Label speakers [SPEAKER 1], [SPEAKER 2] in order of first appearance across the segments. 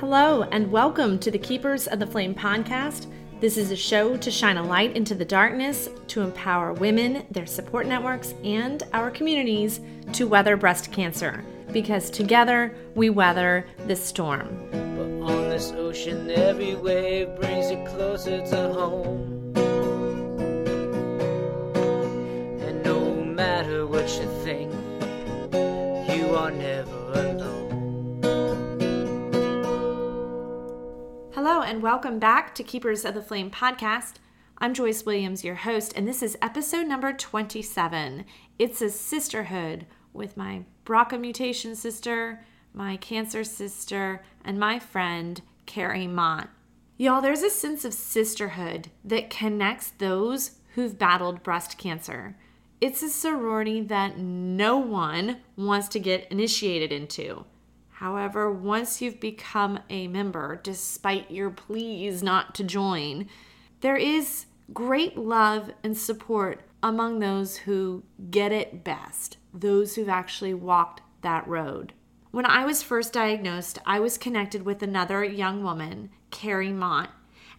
[SPEAKER 1] Hello, and welcome to the Keepers of the Flame podcast. This is a show to shine a light into the darkness, to empower women, their support networks, and our communities to weather breast cancer. Because together we weather this storm.
[SPEAKER 2] But on this ocean, every wave brings you closer to home. And no matter what you think, you are never alone.
[SPEAKER 1] Hello, and welcome back to Keepers of the Flame podcast. I'm Joyce Williams, your host, and this is episode number 27. It's a sisterhood with my BRCA mutation sister, my cancer sister, and my friend, Carrie Mott. Y'all, there's a sense of sisterhood that connects those who've battled breast cancer. It's a sorority that no one wants to get initiated into. However, once you've become a member, despite your pleas not to join, there is great love and support among those who get it best, those who've actually walked that road. When I was first diagnosed, I was connected with another young woman, Carrie Mott,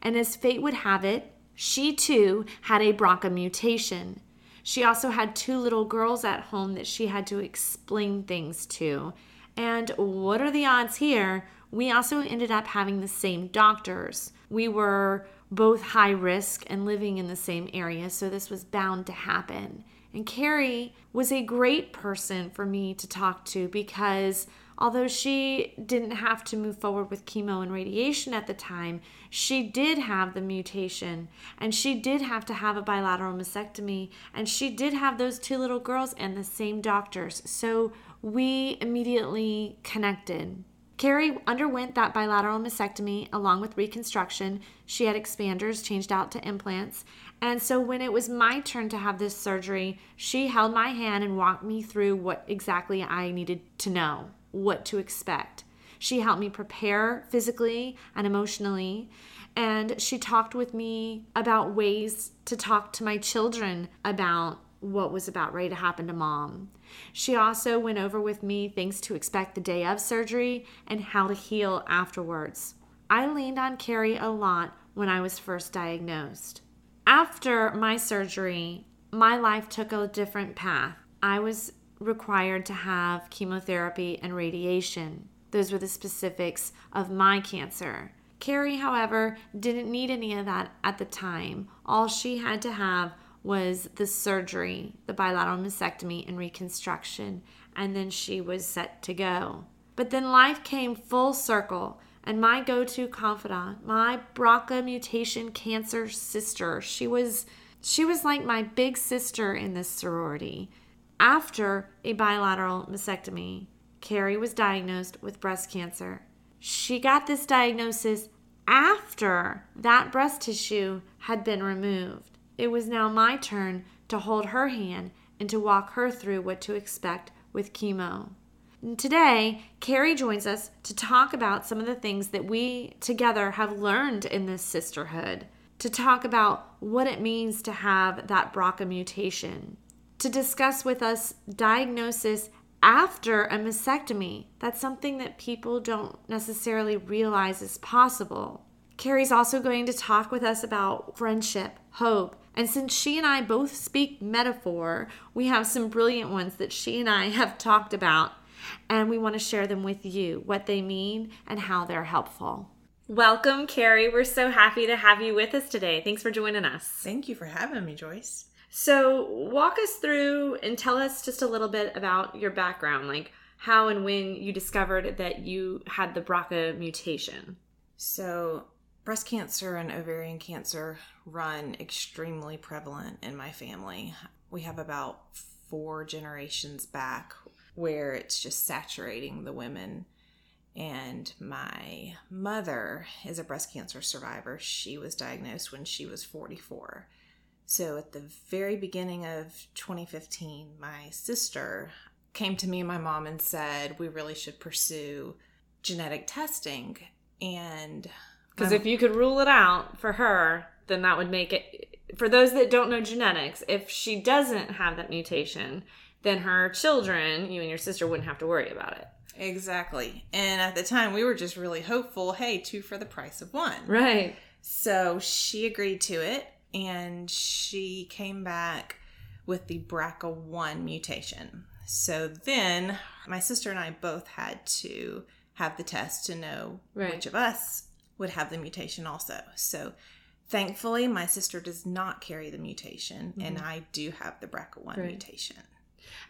[SPEAKER 1] and as fate would have it, she too had a BRCA mutation. She also had two little girls at home that she had to explain things to. And what are the odds here? We also ended up having the same doctors. We were both high risk and living in the same area, so this was bound to happen. And Carrie was a great person for me to talk to because although she didn't have to move forward with chemo and radiation at the time, she did have the mutation and she did have to have a bilateral mastectomy and she did have those two little girls and the same doctors. So we immediately connected. Carrie underwent that bilateral mastectomy along with reconstruction. She had expanders changed out to implants. And so when it was my turn to have this surgery, she held my hand and walked me through what exactly I needed to know, what to expect. She helped me prepare physically and emotionally. And she talked with me about ways to talk to my children about what was about ready to happen to mom. She also went over with me things to expect the day of surgery and how to heal afterwards. I leaned on Carrie a lot when I was first diagnosed. After my surgery, my life took a different path. I was required to have chemotherapy and radiation. Those were the specifics of my cancer. Carrie, however, didn't need any of that at the time. All she had to have was the surgery, the bilateral mastectomy, and reconstruction, and then she was set to go. But then life came full circle, and my go to confidant, my BRCA mutation cancer sister, she was. She was like my big sister in this sorority. After a bilateral mastectomy, Carrie was diagnosed with breast cancer. She got this diagnosis after that breast tissue had been removed. It was now my turn to hold her hand and to walk her through what to expect with chemo. Today, Carrie joins us to talk about some of the things that we together have learned in this sisterhood, to talk about what it means to have that BRCA mutation, to discuss with us diagnosis after a mastectomy. That's something that people don't necessarily realize is possible. Carrie's also going to talk with us about friendship, hope, and since she and I both speak metaphor, we have some brilliant ones that she and I have talked about, and we want to share them with you what they mean and how they're helpful. Welcome, Carrie. We're so happy to have you with us today. Thanks for joining us.
[SPEAKER 3] Thank you for having me, Joyce.
[SPEAKER 1] So, walk us through and tell us just a little bit about your background, like how and when you discovered that you had the BRCA mutation.
[SPEAKER 3] So, breast cancer and ovarian cancer run extremely prevalent in my family. We have about four generations back where it's just saturating the women. And my mother is a breast cancer survivor. She was diagnosed when she was 44. So at the very beginning of 2015, my sister came to me and my mom and said, We really should pursue genetic testing. And
[SPEAKER 1] because oh. if you could rule it out for her, then that would make it. For those that don't know genetics, if she doesn't have that mutation, then her children, you and your sister, wouldn't have to worry about it.
[SPEAKER 3] Exactly. And at the time, we were just really hopeful hey, two for the price of one.
[SPEAKER 1] Right.
[SPEAKER 3] So she agreed to it and she came back with the BRCA1 mutation. So then my sister and I both had to have the test to know
[SPEAKER 1] Right.
[SPEAKER 3] which of us would have the mutation also. So thankfully, my sister does not carry the mutation and I do have the BRCA1
[SPEAKER 1] Mm-hmm. Right.
[SPEAKER 3] mutation.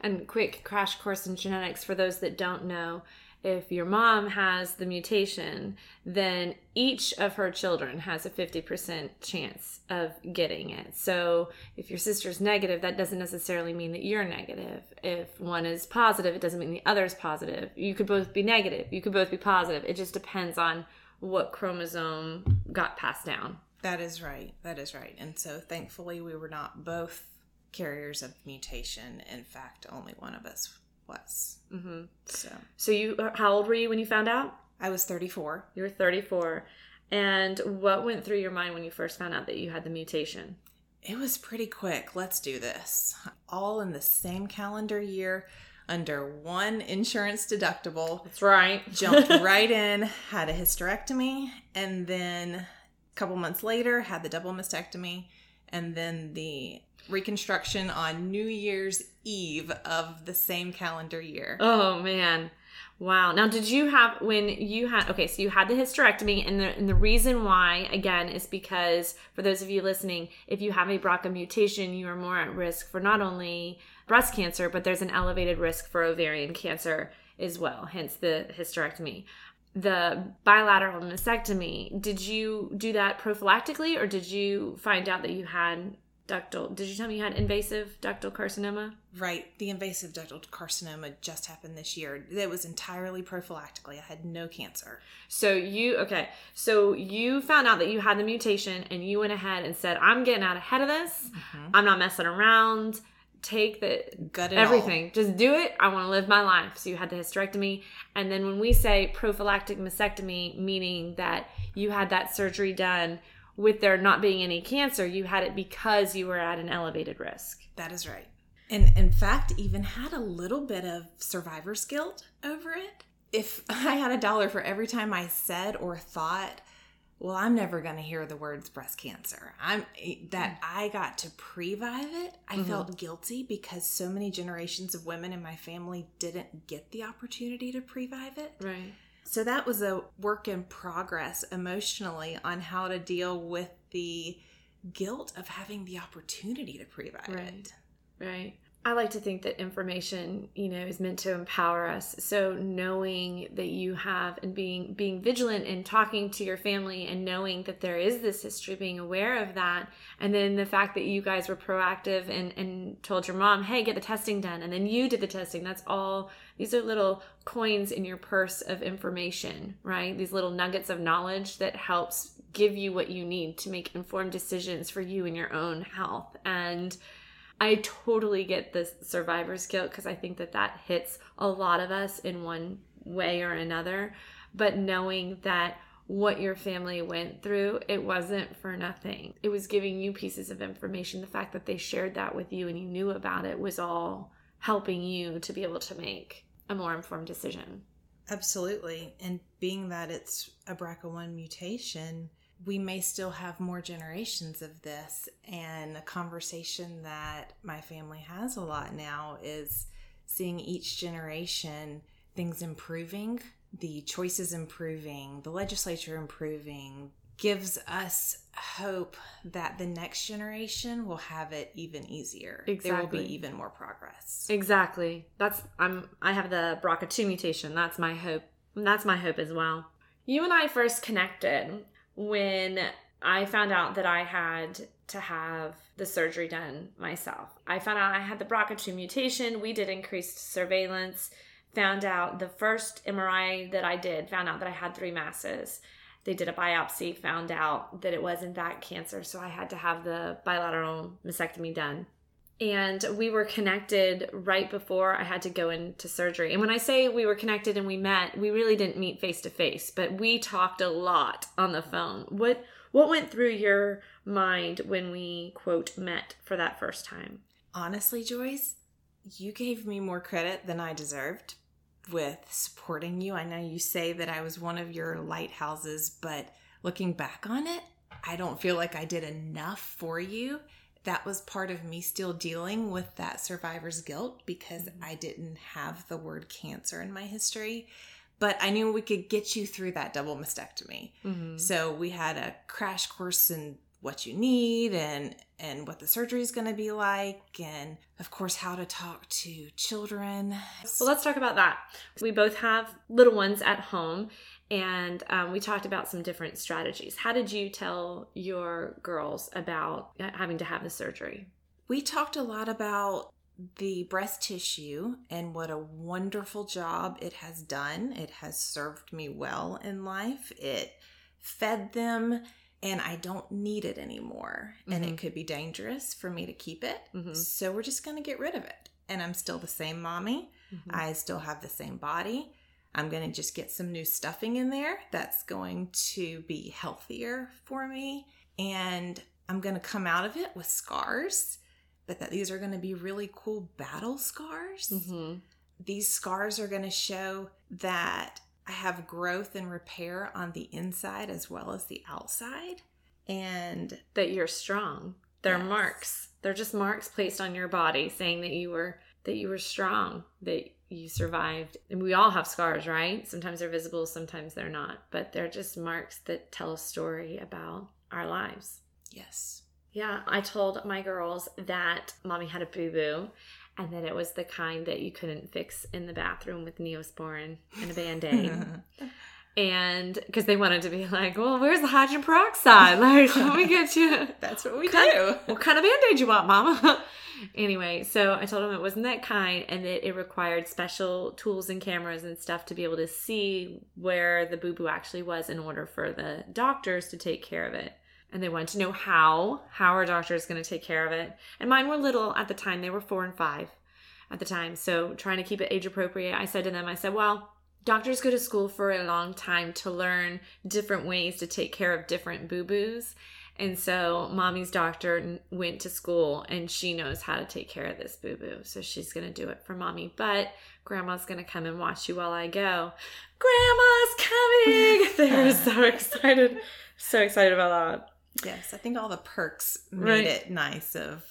[SPEAKER 1] And quick crash course in genetics for those that don't know. If your mom has the mutation, then each of her children has a 50% chance of getting it. So if your sister's negative, that doesn't necessarily mean that you're negative. If one is positive, it doesn't mean the other's positive. You could both be negative, you could both be positive. It just depends on what chromosome got passed down.
[SPEAKER 3] That is right. That is right. And so thankfully, we were not both carriers of mutation. In fact, only one of us was.
[SPEAKER 1] hmm
[SPEAKER 3] So
[SPEAKER 1] So you, how old were you when you found out?
[SPEAKER 3] I was 34.
[SPEAKER 1] You were 34. And what went through your mind when you first found out that you had the mutation?
[SPEAKER 3] It was pretty quick. Let's do this. All in the same calendar year under one insurance deductible.
[SPEAKER 1] That's right.
[SPEAKER 3] Jumped right in, had a hysterectomy, and then a couple months later had the double mastectomy, and then the reconstruction on New Year's Eve of the same calendar year.
[SPEAKER 1] Oh man. Wow. Now, did you have when you had okay? So you had the hysterectomy, and the and the reason why again is because for those of you listening, if you have a BRCA mutation, you are more at risk for not only breast cancer, but there's an elevated risk for ovarian cancer as well. Hence the hysterectomy. The bilateral mastectomy. Did you do that prophylactically, or did you find out that you had ductal? Did you tell me you had invasive ductal carcinoma?
[SPEAKER 3] Right. The invasive ductal carcinoma just happened this year. It was entirely prophylactically. I had no cancer.
[SPEAKER 1] So you okay? So you found out that you had the mutation, and you went ahead and said, "I'm getting out ahead of this. Mm-hmm. I'm not messing around. Take the
[SPEAKER 3] Gut it all.
[SPEAKER 1] everything. Just do it. I want to live my life." So you had the hysterectomy, and then when we say prophylactic mastectomy, meaning that you had that surgery done with there not being any cancer, you had it because you were at an elevated risk.
[SPEAKER 3] That is right. And in fact, even had a little bit of survivor's guilt over it. If I had a dollar for every time I said or thought, well, I'm never going to hear the words breast cancer. I'm that mm. I got to previve it. I mm-hmm. felt guilty because so many generations of women in my family didn't get the opportunity to previve it.
[SPEAKER 1] Right.
[SPEAKER 3] So that was a work in progress emotionally on how to deal with the guilt of having the opportunity to previve
[SPEAKER 1] Right.
[SPEAKER 3] it.
[SPEAKER 1] Right. I like to think that information, you know, is meant to empower us. So knowing that you have and being being vigilant and talking to your family and knowing that there is this history, being aware of that, and then the fact that you guys were proactive and, and told your mom, hey, get the testing done, and then you did the testing. That's all these are little coins in your purse of information, right? These little nuggets of knowledge that helps give you what you need to make informed decisions for you and your own health. And I totally get the survivor's guilt because I think that that hits a lot of us in one way or another. But knowing that what your family went through, it wasn't for nothing. It was giving you pieces of information. The fact that they shared that with you and you knew about it was all helping you to be able to make a more informed decision.
[SPEAKER 3] Absolutely. And being that it's a BRCA1 mutation, we may still have more generations of this. And a conversation that my family has a lot now is seeing each generation things improving, the choices improving, the legislature improving, gives us hope that the next generation will have it even easier. There will be even more progress.
[SPEAKER 1] Exactly. That's I'm I have the BRCA2 mutation. That's my hope. That's my hope as well. You and I first connected when I found out that I had to have the surgery done myself. I found out I had the BRCA2 mutation. We did increased surveillance. Found out the first MRI that I did, found out that I had three masses. They did a biopsy, found out that it was in fact cancer. So I had to have the bilateral mastectomy done and we were connected right before I had to go into surgery. And when I say we were connected and we met, we really didn't meet face to face, but we talked a lot on the phone. What what went through your mind when we quote met for that first time?
[SPEAKER 3] honestly, Joyce, you gave me more credit than I deserved with supporting you. I know you say that I was one of your lighthouses, but looking back on it, I don't feel like I did enough for you. That was part of me still dealing with that survivor's guilt because I didn't have the word cancer in my history. But I knew we could get you through that double mastectomy.
[SPEAKER 1] Mm-hmm.
[SPEAKER 3] So we had a crash course in what you need and and what the surgery is going to be like and of course how to talk to children
[SPEAKER 1] Well, let's talk about that. We both have little ones at home, and um, we talked about some different strategies. How did you tell your girls about having to have the surgery?
[SPEAKER 3] we talked a lot about the breast tissue and what a wonderful job it has done it has served me well in life it fed them and i don't need it anymore and
[SPEAKER 1] Mhm.
[SPEAKER 3] it could be dangerous for me to keep it
[SPEAKER 1] Mhm.
[SPEAKER 3] so we're just going to get rid of it and i'm still the same mommy
[SPEAKER 1] Mhm.
[SPEAKER 3] I still have the same body. I'm going to just get some new stuffing in there that's going to be healthier for me. And I'm going to come out of it with scars, but that these are going to be really cool battle scars.
[SPEAKER 1] Mhm.
[SPEAKER 3] These scars are going to show that I have growth and repair on the inside as well as the outside. And
[SPEAKER 1] That you're strong. They're
[SPEAKER 3] Yes.
[SPEAKER 1] marks. They're just marks placed on your body, saying that you were that you were strong, that you survived. And we all have scars, right? Sometimes they're visible, sometimes they're not, but they're just marks that tell a story about our lives.
[SPEAKER 3] yes,
[SPEAKER 1] Yeah, I told my girls that mommy had a boo boo and that it was the kind that you couldn't fix in the bathroom with Neosporin and a band aid. and because they wanted to be like, well, where's the hydrogen peroxide? Like, let me get you.
[SPEAKER 3] that's what we
[SPEAKER 1] Kind-
[SPEAKER 3] do.
[SPEAKER 1] What kind of band aid you want, mama? anyway, so I told them it wasn't that kind and that it required special tools and cameras and stuff to be able to see where the boo boo actually was in order for the doctors to take care of it. And they wanted to know how. How are doctors going to take care of it? And mine were little at the time. They were four and five at the time. So trying to keep it age appropriate, I said to them, I said, well, doctors go to school for a long time to learn different ways to take care of different boo boos. And so mommy's doctor went to school and she knows how to take care of this boo boo. So she's going to do it for mommy. But grandma's going to come and watch you while I go. Grandma's coming. they were so excited. So excited about that.
[SPEAKER 3] Yes, I think all the perks made
[SPEAKER 1] Right.
[SPEAKER 3] it nice of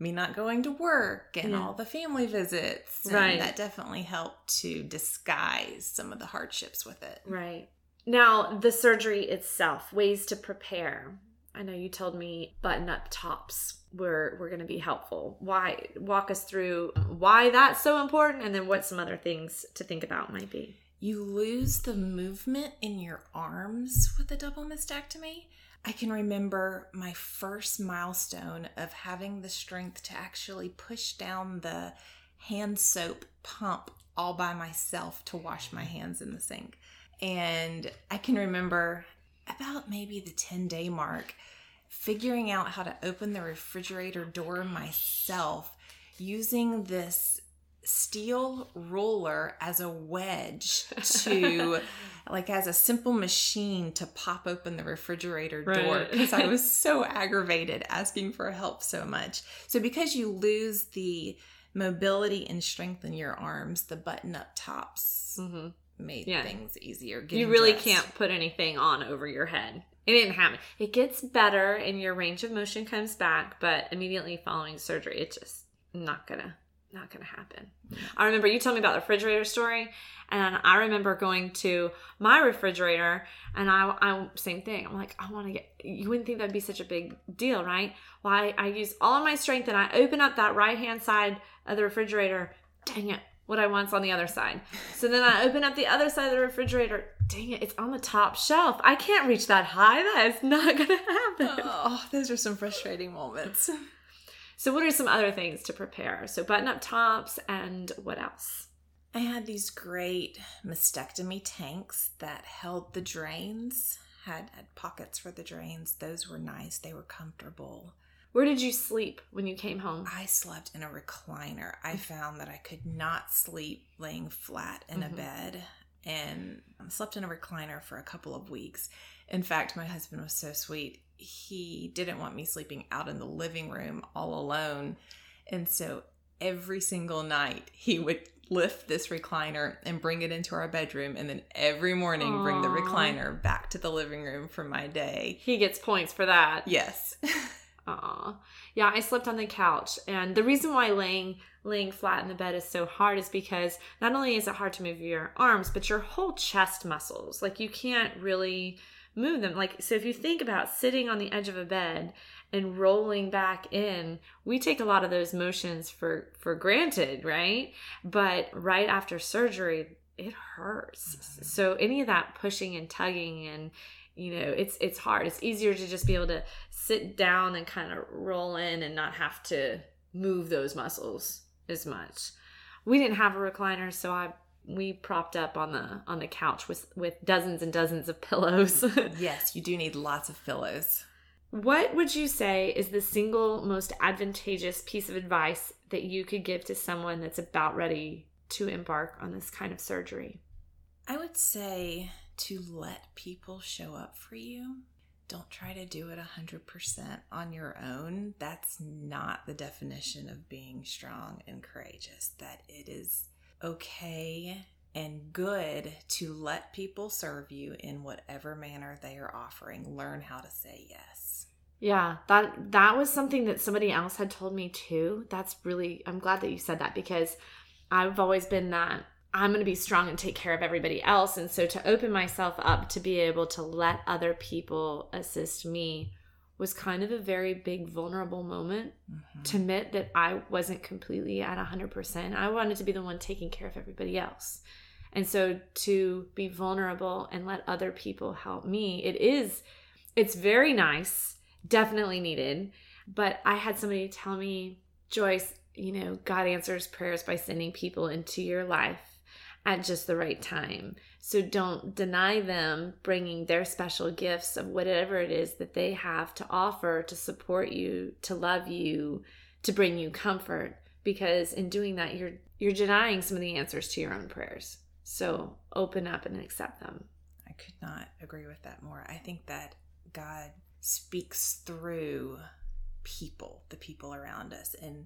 [SPEAKER 3] me not going to work and
[SPEAKER 1] Yeah.
[SPEAKER 3] all the family visits. And
[SPEAKER 1] Right.
[SPEAKER 3] that definitely helped to disguise some of the hardships with it.
[SPEAKER 1] Right. Now, the surgery itself, ways to prepare. I know you told me button up tops were, were going to be helpful. Why? Walk us through why that's so important and then what some other things to think about might be.
[SPEAKER 3] You lose the movement in your arms with a double mastectomy. I can remember my first milestone of having the strength to actually push down the hand soap pump all by myself to wash my hands in the sink. And I can remember about maybe the 10 day mark figuring out how to open the refrigerator door myself using this steel ruler as a wedge to like as a simple machine to pop open the refrigerator door because I was so aggravated asking for help so much. So because you lose the mobility and strength in your arms, the button up tops
[SPEAKER 1] Mm-hmm.
[SPEAKER 3] made
[SPEAKER 1] Yeah.
[SPEAKER 3] things easier.
[SPEAKER 1] You really
[SPEAKER 3] dressed.
[SPEAKER 1] can't put anything on over your head. It didn't happen. It gets better and your range of motion comes back, but immediately following surgery, it's just not gonna not gonna happen. I remember you told me about the refrigerator story, and I remember going to my refrigerator, and I, I same thing. I'm like, I want to get. You wouldn't think that'd be such a big deal, right? Well, I, I use all of my strength, and I open up that right hand side of the refrigerator. Dang it! What I want's on the other side. So then I open up the other side of the refrigerator. Dang it! It's on the top shelf. I can't reach that high. That is not gonna happen.
[SPEAKER 3] Oh, those are some frustrating moments.
[SPEAKER 1] So, what are some other things to prepare? So, button up tops, and what else?
[SPEAKER 3] I had these great mastectomy tanks that held the drains, had, had pockets for the drains. Those were nice, they were comfortable.
[SPEAKER 1] Where did you sleep when you came home?
[SPEAKER 3] I slept in a recliner. I found that I could not sleep laying flat in a
[SPEAKER 1] Mhm.
[SPEAKER 3] bed and I slept in a recliner for a couple of weeks. In fact, my husband was so sweet. He didn't want me sleeping out in the living room all alone. And so every single night he would lift this recliner and bring it into our bedroom and then every morning bring the recliner back to the living room for my day.
[SPEAKER 1] He gets points for that.
[SPEAKER 3] Yes.
[SPEAKER 1] Aw. Yeah, I slept on the couch. And the reason why laying laying flat in the bed is so hard is because not only is it hard to move your arms, but your whole chest muscles. Like you can't really move them. Like so if you think about sitting on the edge of a bed and rolling back in, we take a lot of those motions for for granted, right? But right after surgery, it hurts. Mm-hmm. So any of that pushing and tugging and you know it's it's hard it's easier to just be able to sit down and kind of roll in and not have to move those muscles as much we didn't have a recliner so i we propped up on the on the couch with with dozens and dozens of pillows
[SPEAKER 3] yes, you do need lots of pillows.
[SPEAKER 1] what would you say is the single most advantageous piece of advice that you could give to someone that's about ready to embark on this kind of surgery
[SPEAKER 3] I would say to let people show up for you. Don't try to do it 100% on your own. That's not the definition of being strong and courageous. That it is okay and good to let people serve you in whatever manner they are offering. Learn how to say yes.
[SPEAKER 1] Yeah, that that was something that somebody else had told me too. That's really I'm glad that you said that because I've always been that I'm going to be strong and take care of everybody else and so to open myself up to be able to let other people assist me was kind of a very big vulnerable moment mm-hmm. to admit that I wasn't completely at 100%. I wanted to be the one taking care of everybody else. And so to be vulnerable and let other people help me, it is it's very nice, definitely needed. But I had somebody tell me, Joyce, you know, God answers prayers by sending people into your life at just the right time. So don't deny them bringing their special gifts of whatever it is that they have to offer to support you, to love you, to bring you comfort because in doing that you're you're denying some of the answers to your own prayers. So open up and accept them.
[SPEAKER 3] I could not agree with that more. I think that God speaks through people, the people around us. And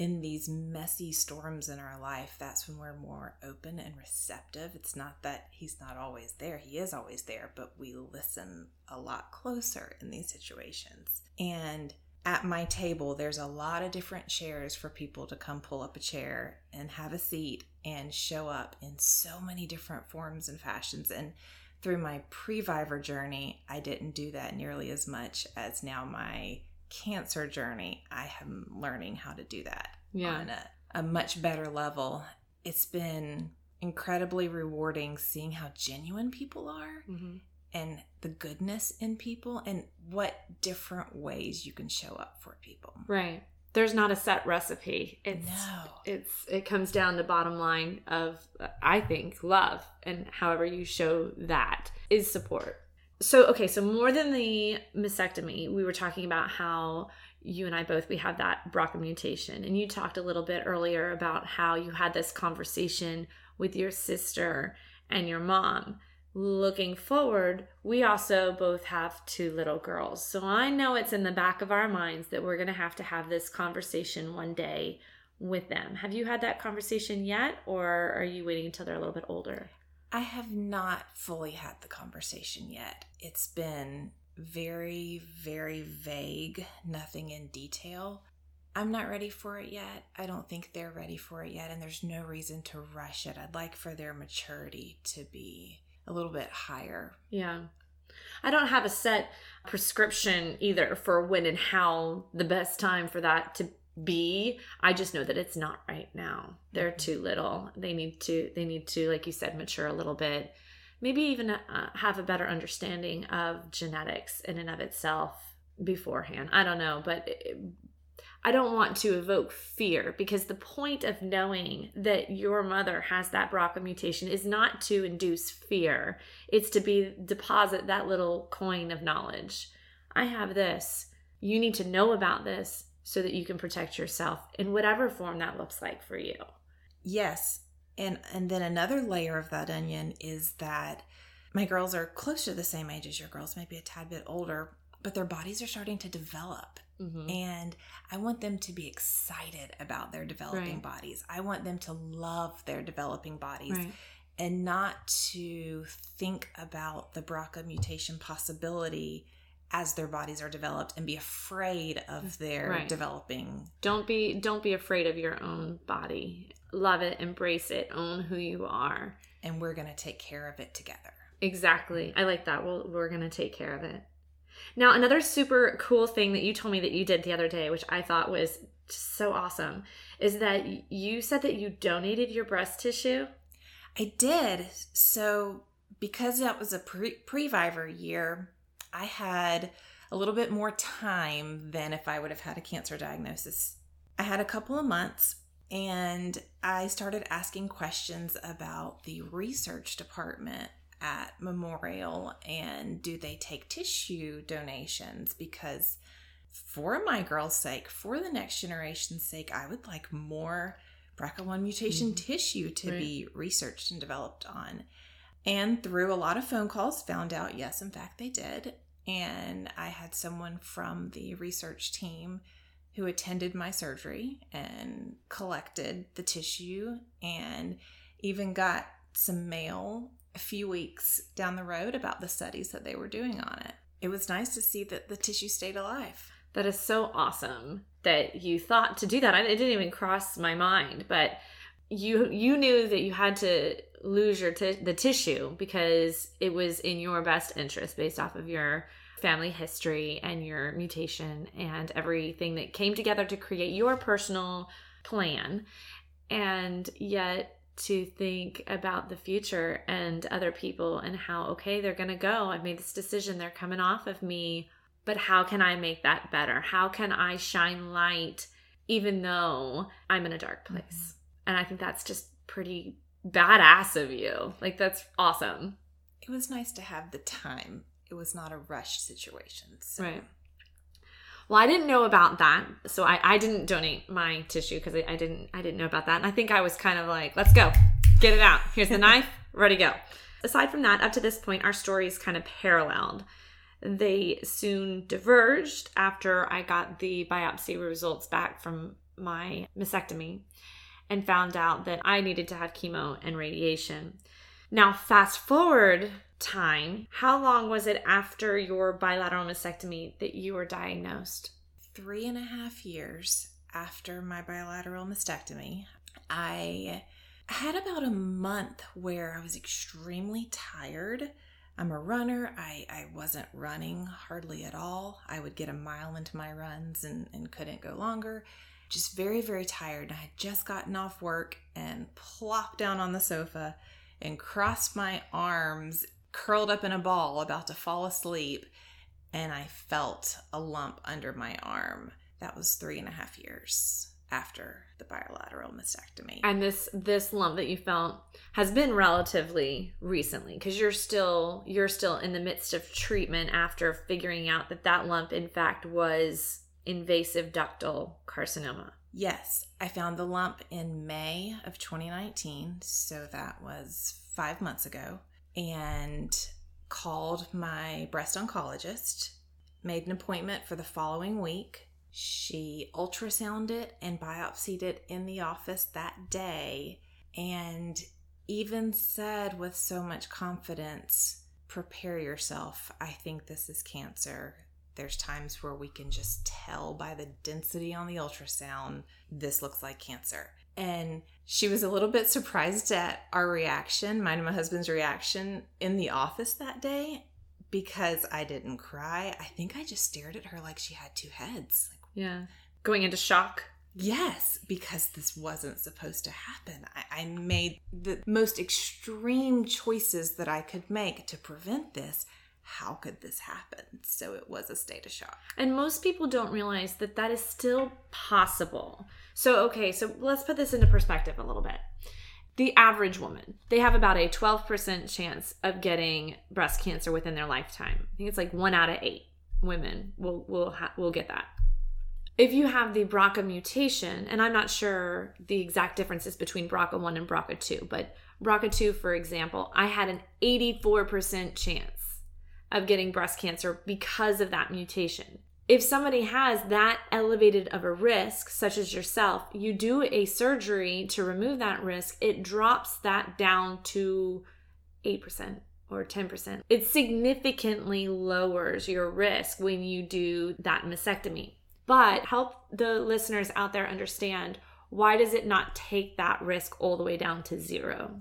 [SPEAKER 3] in these messy storms in our life, that's when we're more open and receptive. It's not that He's not always there, He is always there, but we listen a lot closer in these situations. And at my table, there's a lot of different chairs for people to come pull up a chair and have a seat and show up in so many different forms and fashions. And through my previvor journey, I didn't do that nearly as much as now my cancer journey. I am learning how to do that
[SPEAKER 1] Yeah.
[SPEAKER 3] on a, a much better level. It's been incredibly rewarding seeing how genuine people are
[SPEAKER 1] Mm-hmm.
[SPEAKER 3] and the goodness in people and what different ways you can show up for people.
[SPEAKER 1] Right. There's not a set recipe. It's
[SPEAKER 3] No.
[SPEAKER 1] it's it comes down to the bottom line of I think love and however you show that is support. So okay, so more than the mastectomy, we were talking about how you and I both we have that BRCA mutation and you talked a little bit earlier about how you had this conversation with your sister and your mom. Looking forward, we also both have two little girls. So I know it's in the back of our minds that we're going to have to have this conversation one day with them. Have you had that conversation yet, or are you waiting until they're a little bit older?
[SPEAKER 3] I have not fully had the conversation yet. It's been very, very vague, nothing in detail. I'm not ready for it yet. I don't think they're ready for it yet, and there's no reason to rush it. I'd like for their maturity to be a little bit higher.
[SPEAKER 1] Yeah. I don't have a set prescription either for when and how the best time for that to be. I just know that it's not right now. They're too little. They need to they need to like you said mature a little bit. Maybe even uh, have a better understanding of genetics in and of itself beforehand. I don't know, but it, I don't want to evoke fear because the point of knowing that your mother has that BRCA mutation is not to induce fear. It's to be deposit that little coin of knowledge. I have this. You need to know about this so that you can protect yourself in whatever form that looks like for you.
[SPEAKER 3] Yes. And and then another layer of that onion is that my girls are close to the same age as your girls, maybe a tad bit older, but their bodies are starting to develop
[SPEAKER 1] Mhm.
[SPEAKER 3] And I want them to be excited about their developing
[SPEAKER 1] Right.
[SPEAKER 3] bodies. I want them to love their developing bodies
[SPEAKER 1] Right.
[SPEAKER 3] and not to think about the BRCA mutation possibility as their bodies are developed and be afraid of mm, their
[SPEAKER 1] Right.
[SPEAKER 3] developing.
[SPEAKER 1] Don't be don't be afraid of your own body. Love it, embrace it, own who you are.
[SPEAKER 3] And we're going to take care of it together.
[SPEAKER 1] Exactly. I like that. Well, we're going to take care of it. Now, another super cool thing that you told me that you did the other day, which I thought was just so awesome, is that you said that you donated your breast tissue.
[SPEAKER 3] I did. So, because that was a pre Previvor year, I had a little bit more time than if I would have had a cancer diagnosis. I had a couple of months and I started asking questions about the research department at Memorial and do they take tissue donations because for my girl's sake, for the next generation's sake, I would like more BRCA1 mutation
[SPEAKER 1] Mhm.
[SPEAKER 3] tissue to
[SPEAKER 1] Right.
[SPEAKER 3] be researched and developed on. And through a lot of phone calls, found out yes, in fact, they did. And I had someone from the research team who attended my surgery and collected the tissue and even got some mail a few weeks down the road about the studies that they were doing on it. It was nice to see that the tissue stayed alive.
[SPEAKER 1] That is so awesome that you thought to do that. It didn't even cross my mind, but you you knew that you had to lose your ti- the tissue because it was in your best interest based off of your family history and your mutation and everything that came together to create your personal plan. And yet to think about the future and other people and how okay they're going to go. I've made this decision. They're coming off of me. But how can I make that better? How can I shine light even though I'm in a dark place? Mm-hmm. And I think that's just pretty badass of you. Like, that's awesome.
[SPEAKER 3] It was nice to have the time. It was not a rushed situation. So.
[SPEAKER 1] Right. Well, I didn't know about that, so I, I didn't donate my tissue because I, I didn't I didn't know about that, and I think I was kind of like, let's go, get it out. Here's the knife, ready to go. Aside from that, up to this point, our stories kind of paralleled. They soon diverged after I got the biopsy results back from my mastectomy and found out that I needed to have chemo and radiation. Now, fast forward time, how long was it after your bilateral mastectomy that you were diagnosed?
[SPEAKER 3] Three and a half years after my bilateral mastectomy, I had about a month where I was extremely tired. I'm a runner. I, I wasn't running hardly at all. I would get a mile into my runs and, and couldn't go longer. Just very, very tired. I had just gotten off work and plopped down on the sofa and crossed my arms, curled up in a ball, about to fall asleep. And I felt a lump under my arm. That was three and a half years after the bilateral mastectomy.
[SPEAKER 1] And this this lump that you felt has been relatively recently because you're still you're still in the midst of treatment after figuring out that that lump in fact was invasive ductal carcinoma.
[SPEAKER 3] Yes, I found the lump in May of 2019, so that was five months ago, and called my breast oncologist, made an appointment for the following week. She ultrasounded it and biopsied it in the office that day, and even said with so much confidence, Prepare yourself. I think this is cancer. There's times where we can just tell by the density on the ultrasound, this looks like cancer. And she was a little bit surprised at our reaction, mine and my husband's reaction in the office that day, because I didn't cry. I think I just stared at her like she had two heads. Like,
[SPEAKER 1] Yeah. Going into shock.
[SPEAKER 3] Yes, because this wasn't supposed to happen. I, I made the most extreme choices that I could make to prevent this. How could this happen? So it was a state of shock.
[SPEAKER 1] And most people don't realize that that is still possible. So, okay, so let's put this into perspective a little bit. The average woman, they have about a 12% chance of getting breast cancer within their lifetime. I think it's like one out of eight women will will ha- will get that. If you have the BRCA mutation, and I'm not sure the exact differences between BRCA1 and BRCA2, but BRCA2, for example, I had an 84% chance of getting breast cancer because of that mutation. if somebody has that elevated of a risk, such as yourself, you do a surgery to remove that risk, it drops that down to 8% or 10%. It significantly lowers your risk when you do that mastectomy. But help the listeners out there understand why does it not take that risk all the way down to zero?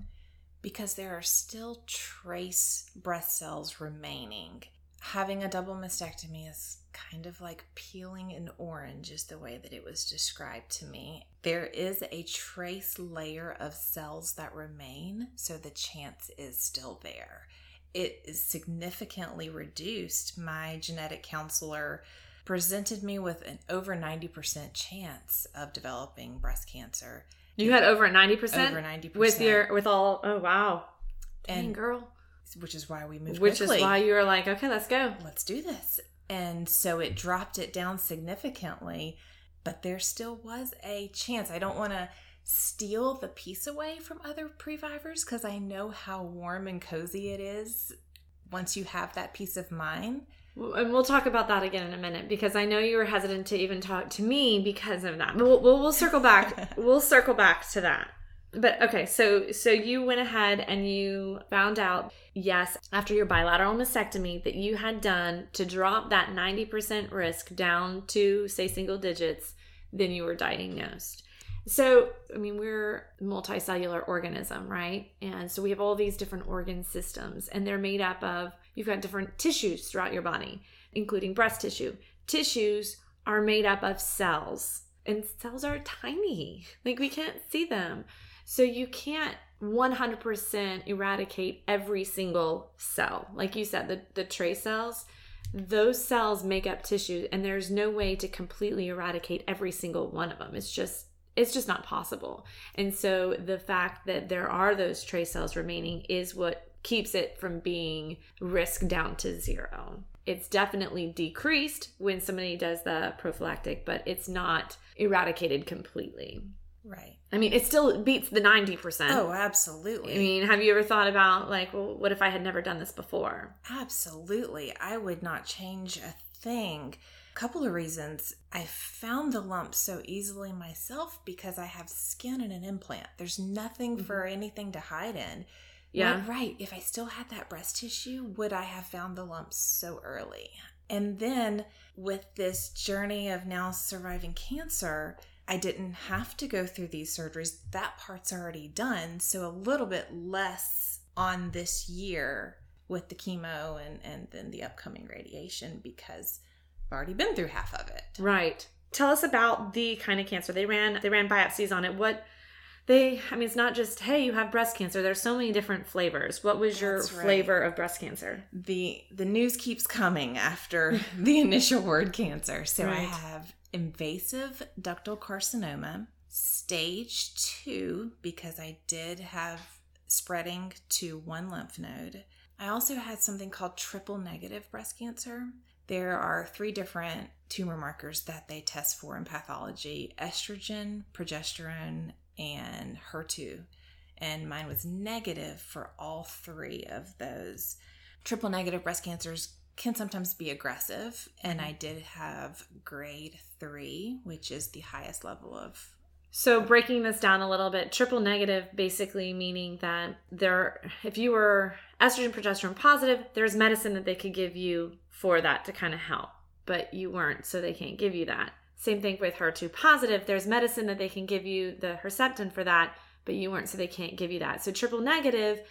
[SPEAKER 3] Because there are still trace breast cells remaining. Having a double mastectomy is kind of like peeling an orange, is the way that it was described to me. There is a trace layer of cells that remain, so the chance is still there. It is significantly reduced. My genetic counselor presented me with an over 90% chance of developing breast cancer.
[SPEAKER 1] You had over 90%?
[SPEAKER 3] Over 90%.
[SPEAKER 1] With your, with all, oh wow. Dang,
[SPEAKER 3] And-
[SPEAKER 1] girl.
[SPEAKER 3] which is why we moved
[SPEAKER 1] Which
[SPEAKER 3] quickly.
[SPEAKER 1] is why you were like, okay, let's go.
[SPEAKER 3] let's do this. And so it dropped it down significantly, but there still was a chance. I don't want to steal the peace away from other previvors because I know how warm and cozy it is once you have that peace of mind.
[SPEAKER 1] And we'll talk about that again in a minute because I know you were hesitant to even talk to me because of that. But we'll, we'll, we'll circle back. we'll circle back to that. But okay, so so you went ahead and you found out, yes, after your bilateral mastectomy that you had done to drop that 90% risk down to say single digits, then you were diagnosed. So, I mean, we're a multicellular organism, right? And so we have all these different organ systems, and they're made up of, you've got different tissues throughout your body, including breast tissue. Tissues are made up of cells, and cells are tiny. Like, we can't see them. So, you can't 100% eradicate every single cell. Like you said, the, the trace cells, those cells make up tissue, and there's no way to completely eradicate every single one of them. It's just it's just not possible. And so the fact that there are those trace cells remaining is what keeps it from being risk down to zero. It's definitely decreased when somebody does the prophylactic, but it's not eradicated completely.
[SPEAKER 3] Right.
[SPEAKER 1] I mean, it still beats the 90%.
[SPEAKER 3] Oh, absolutely.
[SPEAKER 1] I mean, have you ever thought about, like, well, what if I had never done this before?
[SPEAKER 3] Absolutely. I would not change a thing. A couple of reasons. I found the lump so easily myself because I have skin and an implant. There's nothing mm-hmm. for anything to hide in.
[SPEAKER 1] Yeah.
[SPEAKER 3] Right, right. If I still had that breast tissue, would I have found the lumps so early? And then with this journey of now surviving cancer, I didn't have to go through these surgeries. That part's already done. So a little bit less on this year with the chemo and, and then the upcoming radiation because I've already been through half of it.
[SPEAKER 1] Right. Tell us about the kind of cancer they ran. They ran biopsies on it. What they? I mean, it's not just hey, you have breast cancer. There's so many different flavors. What was your
[SPEAKER 3] right.
[SPEAKER 1] flavor of breast cancer?
[SPEAKER 3] the the news keeps coming after the initial word cancer. So I have invasive ductal carcinoma, stage 2 because I did have spreading to one lymph node. I also had something called triple negative breast cancer. There are three different tumor markers that they test for in pathology estrogen, progesterone, and HER2 and mine was negative for all three of those. Triple negative breast cancers can sometimes be aggressive, and mm-hmm. I did have grade three, which is the highest level of.
[SPEAKER 1] So breaking this down a little bit, triple negative basically meaning that there, if you were estrogen progesterone positive, there's medicine that they could give you for that to kind of help, but you weren't, so they can't give you that. Same thing with HER2 positive. There's medicine that they can give you the Herceptin for that, but you weren't, so they can't give you that. So triple negative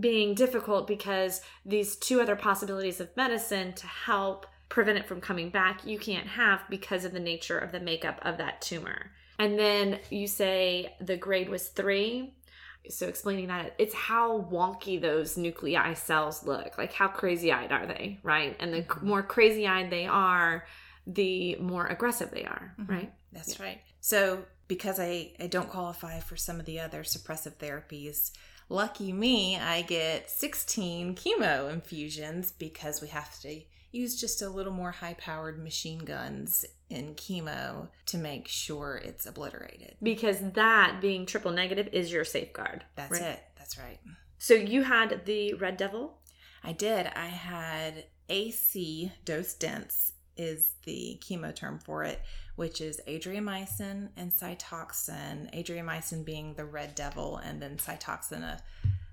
[SPEAKER 1] being difficult because these two other possibilities of medicine to help prevent it from coming back you can't have because of the nature of the makeup of that tumor. And then you say the grade was three. So explaining that it's how wonky those nuclei cells look. Like how crazy eyed are they, right? And the mm-hmm. more crazy eyed they are, the more aggressive they are, mm-hmm. right?
[SPEAKER 3] That's right. So, because I, I don't qualify for some of the other suppressive therapies, lucky me, I get 16 chemo infusions because we have to use just a little more high powered machine guns in chemo to make sure it's obliterated.
[SPEAKER 1] Because that being triple negative is your safeguard.
[SPEAKER 3] That's
[SPEAKER 1] right?
[SPEAKER 3] it. That's right.
[SPEAKER 1] So you had the red devil.
[SPEAKER 3] I did. I had AC dose dense is the chemo term for it, which is adriamycin and cytoxan. Adriamycin being the red devil, and then cytoxan, a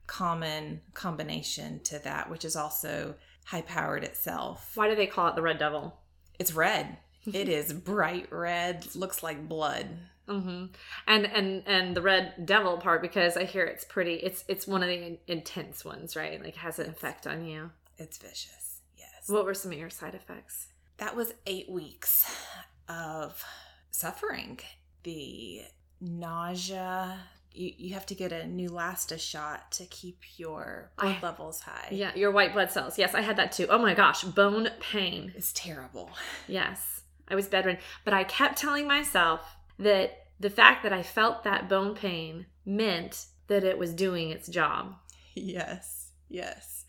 [SPEAKER 3] common combination to that, which is also high powered itself.
[SPEAKER 1] Why do they call it the Red Devil?
[SPEAKER 3] It's red. it is bright red, looks like blood.
[SPEAKER 1] Mm-hmm. And and and the red devil part because I hear it's pretty. It's it's one of the in- intense ones, right? Like has an effect on you.
[SPEAKER 3] It's vicious. Yes.
[SPEAKER 1] What were some of your side effects?
[SPEAKER 3] That was eight weeks of suffering. The nausea. You, you have to get a Neulasta shot to keep your blood
[SPEAKER 1] I-
[SPEAKER 3] levels high.
[SPEAKER 1] Yeah, your white blood cells. Yes, I had that too. Oh my gosh, bone pain.
[SPEAKER 3] It's terrible.
[SPEAKER 1] Yes, I was bedridden, but I kept telling myself that the fact that I felt that bone pain meant that it was doing its job.
[SPEAKER 3] Yes, yes.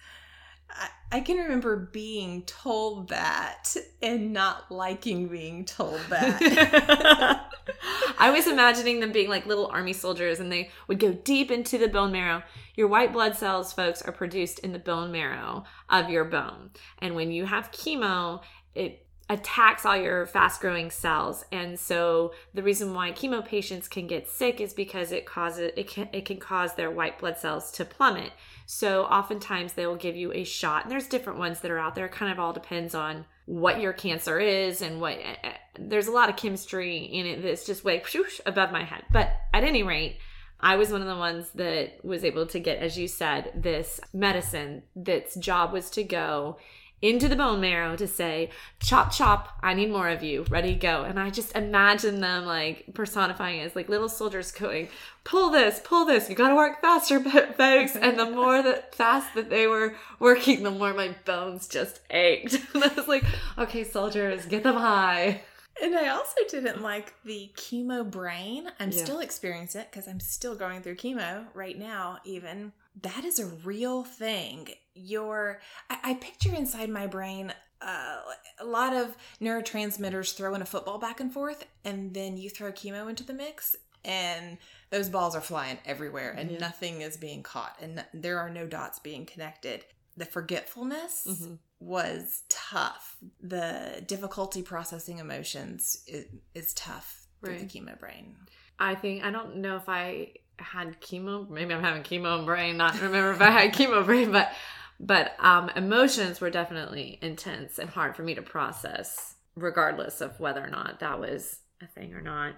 [SPEAKER 3] I, can remember being told that and not liking being told that.
[SPEAKER 1] I was imagining them being like little army soldiers and they would go deep into the bone marrow. Your white blood cells, folks, are produced in the bone marrow of your bone. And when you have chemo, it attacks all your fast growing cells. And so the reason why chemo patients can get sick is because it causes it can it can cause their white blood cells to plummet. So oftentimes they will give you a shot. And there's different ones that are out there. It kind of all depends on what your cancer is and what eh, there's a lot of chemistry in it that's just way whoosh, above my head. But at any rate, I was one of the ones that was able to get, as you said, this medicine that's job was to go into the bone marrow to say, chop, chop, I need more of you, ready, go. And I just imagine them like personifying as like little soldiers going, pull this, pull this, you gotta work faster, folks. And the more that fast that they were working, the more my bones just ached. And I was like, okay, soldiers, get them high.
[SPEAKER 3] And I also didn't like the chemo brain. I'm
[SPEAKER 1] Yeah.
[SPEAKER 3] still experiencing it because I'm still going through chemo right now, even. That is a real thing. Your, I, I picture inside my brain uh, a lot of neurotransmitters throwing a football back and forth, and then you throw chemo into the mix, and those balls are flying everywhere, and
[SPEAKER 1] Yeah.
[SPEAKER 3] nothing is being caught, and there are no dots being connected. The forgetfulness
[SPEAKER 1] Mhm.
[SPEAKER 3] was tough. The difficulty processing emotions is, is tough through the chemo brain.
[SPEAKER 1] I think I don't know if I had chemo. Maybe I'm having chemo brain. Not remember if I had chemo brain, but but um, emotions were definitely intense and hard for me to process, regardless of whether or not that was a thing or not.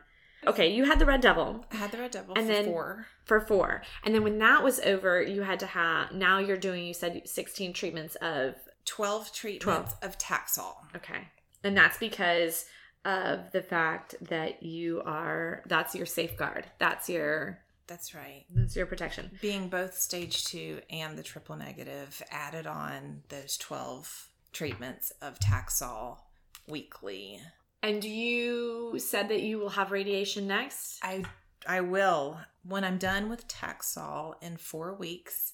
[SPEAKER 1] Okay, you had the red devil
[SPEAKER 3] I had the red devil
[SPEAKER 1] And
[SPEAKER 3] for
[SPEAKER 1] then-
[SPEAKER 3] four.
[SPEAKER 1] for four, and then when that was over, you had to have. Now you're doing. You said 16 treatments of
[SPEAKER 3] 12 treatments of Taxol.
[SPEAKER 1] Okay. And that's because of the fact that you are that's your safeguard. That's your
[SPEAKER 3] That's right.
[SPEAKER 1] that's your protection.
[SPEAKER 3] Being both stage two and the triple negative added on those 12 treatments of Taxol weekly.
[SPEAKER 1] And you said that you will have radiation next?
[SPEAKER 3] I I will when I'm done with Taxol in 4 weeks,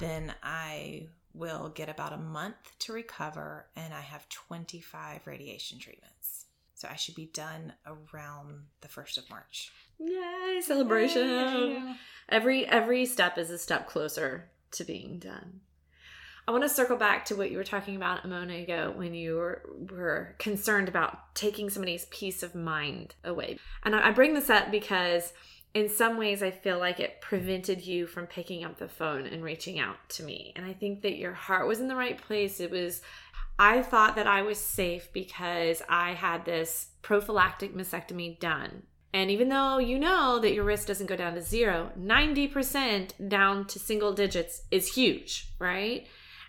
[SPEAKER 3] then I will get about a month to recover and I have 25 radiation treatments. So I should be done around the 1st of March.
[SPEAKER 1] Yay, celebration.
[SPEAKER 3] Yay,
[SPEAKER 1] Every every step is a step closer to being done. I want to circle back to what you were talking about a moment ago when you were, were concerned about taking somebody's peace of mind away. And I I bring this up because in some ways I feel like it prevented you from picking up the phone and reaching out to me. And I think that your heart was in the right place. It was I thought that I was safe because I had this prophylactic mastectomy done. And even though you know that your risk doesn't go down to zero, 90% down to single digits is huge, right?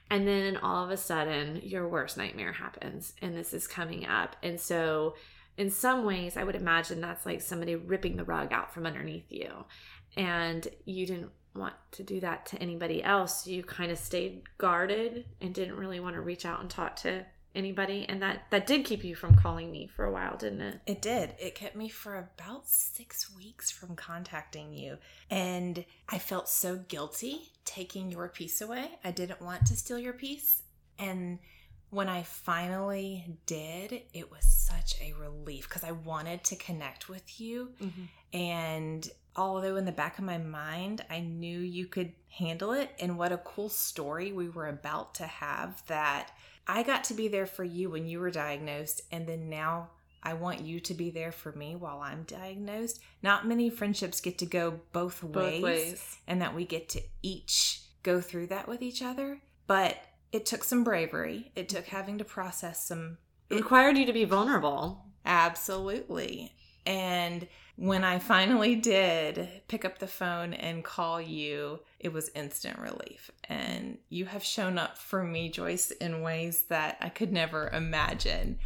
[SPEAKER 1] And then all of a sudden, your worst nightmare happens, and this is coming up. And so, in some ways, I would imagine that's like somebody ripping the rug out from underneath you. And you didn't want to do that to anybody else. You kind of stayed guarded and didn't really want to reach out and talk to anybody. And that, that did keep you from calling me for a while, didn't it?
[SPEAKER 3] It did. It kept me for about six weeks from contacting you. And I felt so guilty taking your peace away. I didn't want to steal your peace. And when I finally did, it was such a relief because I wanted to connect with you. Mm-hmm. And although in the back of my mind, I knew you could handle it, and what a cool story we were about to have that I got to be there for you when you were diagnosed, and then now I want you to be there for me while I'm diagnosed. Not many friendships get to go both ways,
[SPEAKER 1] ways.
[SPEAKER 3] and that we get to each go through that with each other. But it took some bravery. It took having to process some
[SPEAKER 1] It required you to be vulnerable.
[SPEAKER 3] Absolutely. And when I finally did pick up the phone and call you, it was instant relief. And you have shown up for me, Joyce, in ways that I could never imagine.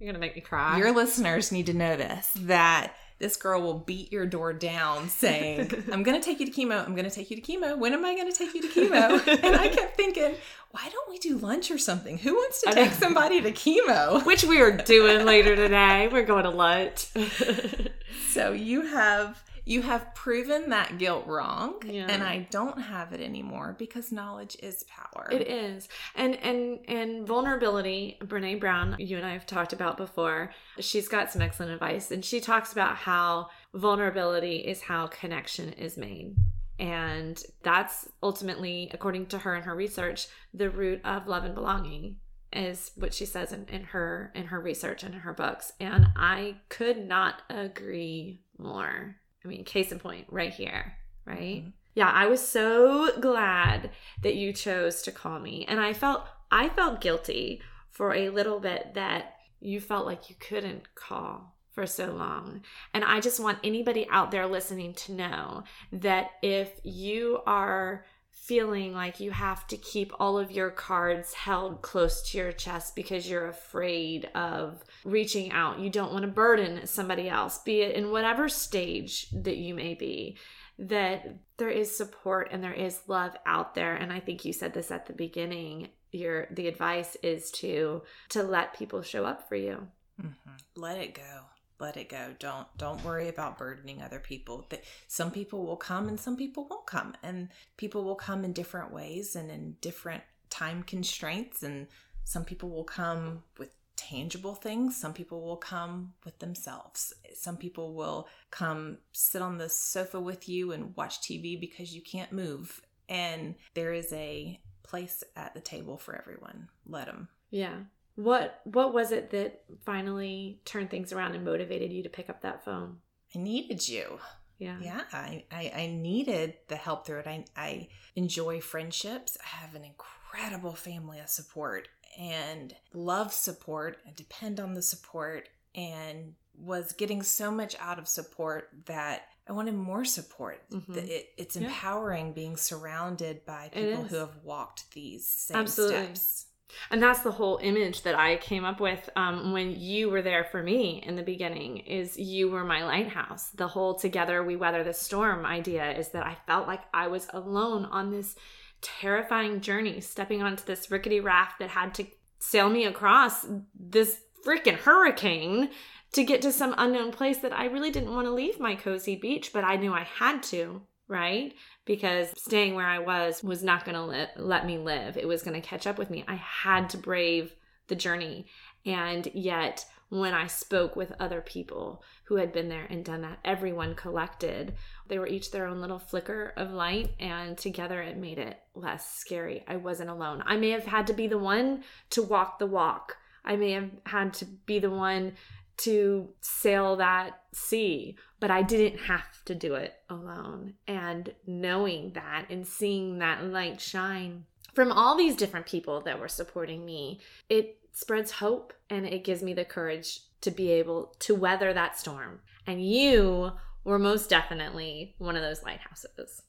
[SPEAKER 1] You're gonna make me cry.
[SPEAKER 3] Your listeners need to know this that this girl will beat your door down saying, I'm going to take you to chemo. I'm going to take you to chemo. When am I going to take you to chemo? and I kept thinking, why don't we do lunch or something? Who wants to take somebody to chemo?
[SPEAKER 1] which we are doing later today. We're going to lunch.
[SPEAKER 3] So you have you have proven that guilt wrong
[SPEAKER 1] Yeah.
[SPEAKER 3] and I don't have it anymore because knowledge is power.
[SPEAKER 1] It is. And and and vulnerability, Brene Brown, you and I have talked about before. She's got some excellent advice and she talks about how vulnerability is how connection is made. And that's ultimately, according to her and her research, the root of love and belonging is what she says in, in her in her research and in her books. And I could not agree more. I mean, case in point, right here, right?
[SPEAKER 3] Mhm.
[SPEAKER 1] Yeah, I was so glad that you chose to call me. And I felt I felt guilty for a little bit that you felt like you couldn't call for so long. And I just want anybody out there listening to know that if you are feeling like you have to keep all of your cards held close to your chest because you're afraid of reaching out, you don't want to burden somebody else, be it in whatever stage that you may be, that there is support and there is love out there. And I think you said this at the beginning. Your the advice is to to let people show up for you.
[SPEAKER 3] Mhm. Let it go. Let it go. Don't don't worry about burdening other people. That some people will come and some people won't come, and people will come in different ways and in different time constraints. And some people will come with tangible things. Some people will come with themselves. Some people will come sit on the sofa with you and watch TV because you can't move. And there is a place at the table for everyone. Let them.
[SPEAKER 1] Yeah. What what was it that finally turned things around and motivated you to pick up that phone?
[SPEAKER 3] I needed you.
[SPEAKER 1] Yeah.
[SPEAKER 3] yeah I, I i needed the help through it I, I enjoy friendships i have an incredible family of support and love support and depend on the support and was getting so much out of support that i wanted more support
[SPEAKER 1] Mhm.
[SPEAKER 3] It, it's
[SPEAKER 1] Yeah.
[SPEAKER 3] empowering being surrounded by people who have walked these same
[SPEAKER 1] Absolutely.
[SPEAKER 3] steps
[SPEAKER 1] And that's the whole image that I came up with um, when you were there for me in the beginning is you were my lighthouse. The whole together we weather the storm idea is that I felt like I was alone on this terrifying journey, stepping onto this rickety raft that had to sail me across this freaking hurricane to get to some unknown place that I really didn't want to leave my cozy beach, but I knew I had to, right? Because staying where I was was not going to let, let me live. It was going to catch up with me. I had to brave the journey. And yet, when I spoke with other people who had been there and done that, everyone collected. They were each their own little flicker of light, and together it made it less scary. I wasn't alone. I may have had to be the one to walk the walk. I may have had to be the one to sail that sea, but I didn't have to do it alone. And knowing that and seeing that light shine from all these different people that were supporting me, it spreads hope and it gives me the courage to be able to weather that storm. And you were most definitely one of those lighthouses.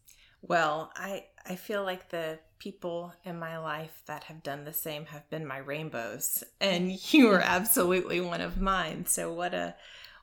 [SPEAKER 3] Well, I I feel like the people in my life that have done the same have been my rainbows, and you are absolutely one of mine. So what a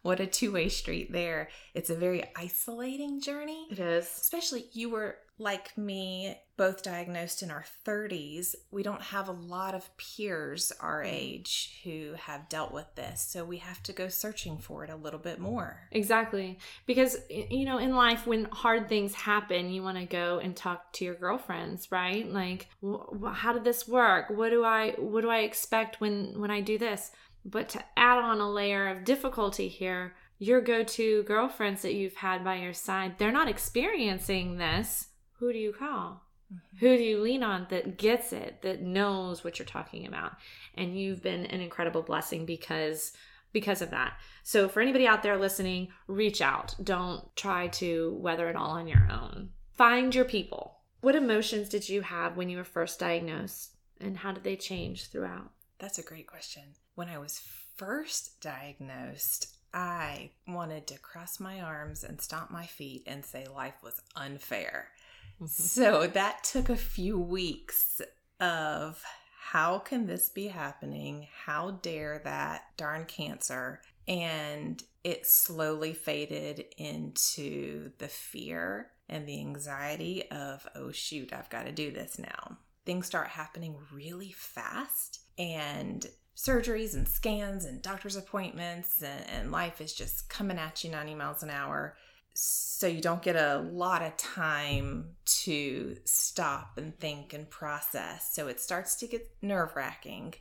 [SPEAKER 3] what a two-way street there. It's a very isolating journey.
[SPEAKER 1] It is.
[SPEAKER 3] Especially you were like me, both diagnosed in our 30s. We don't have a lot of peers our age who have dealt with this. So we have to go searching for it a little bit more.
[SPEAKER 1] Exactly. Because, you know, in life, when hard things happen, you want to go and talk to your girlfriends, right? Like, wh- how did this work? What do I, what do I expect when, when I do this? But to add on a layer of difficulty here, your go to girlfriends that you've had by your side, they're not experiencing this. Who do you call? Mm-hmm. Who do you lean on that gets it, that knows what you're talking about? And you've been an incredible blessing because because of that. So for anybody out there listening, reach out. Don't try to weather it all on your own. Find your people. What emotions did you have when you were first diagnosed and how did they change throughout?
[SPEAKER 3] That's a great question. When I was first diagnosed, I wanted to cross my arms and stomp my feet and say life was unfair. Mm-hmm. so that took a few weeks of how can this be happening? How dare that darn cancer? And it slowly faded into the fear and the anxiety of, oh shoot, I've got to do this now. Things start happening really fast, and surgeries and scans and doctor's appointments, and, and life is just coming at you 90 miles an hour so you don't get a lot of time to stop and think and process. So it starts to get nerve wracking.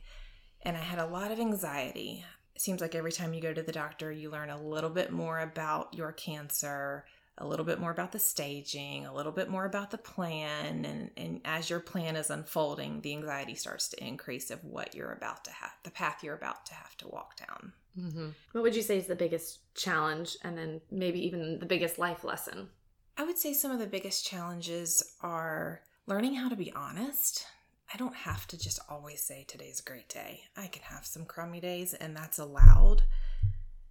[SPEAKER 3] And I had a lot of anxiety. It seems like every time you go to the doctor, you learn a little bit more about your cancer, a little bit more about the staging, a little bit more about the plan. And, and as your plan is unfolding, the anxiety starts to increase of what you're about to have, the path you're about to have to walk down.
[SPEAKER 1] Mm-hmm. What would you say is the biggest challenge and then maybe even the biggest life lesson?
[SPEAKER 3] I would say some of the biggest challenges are learning how to be honest. I don't have to just always say today's a great day. I can have some crummy days, and that's allowed.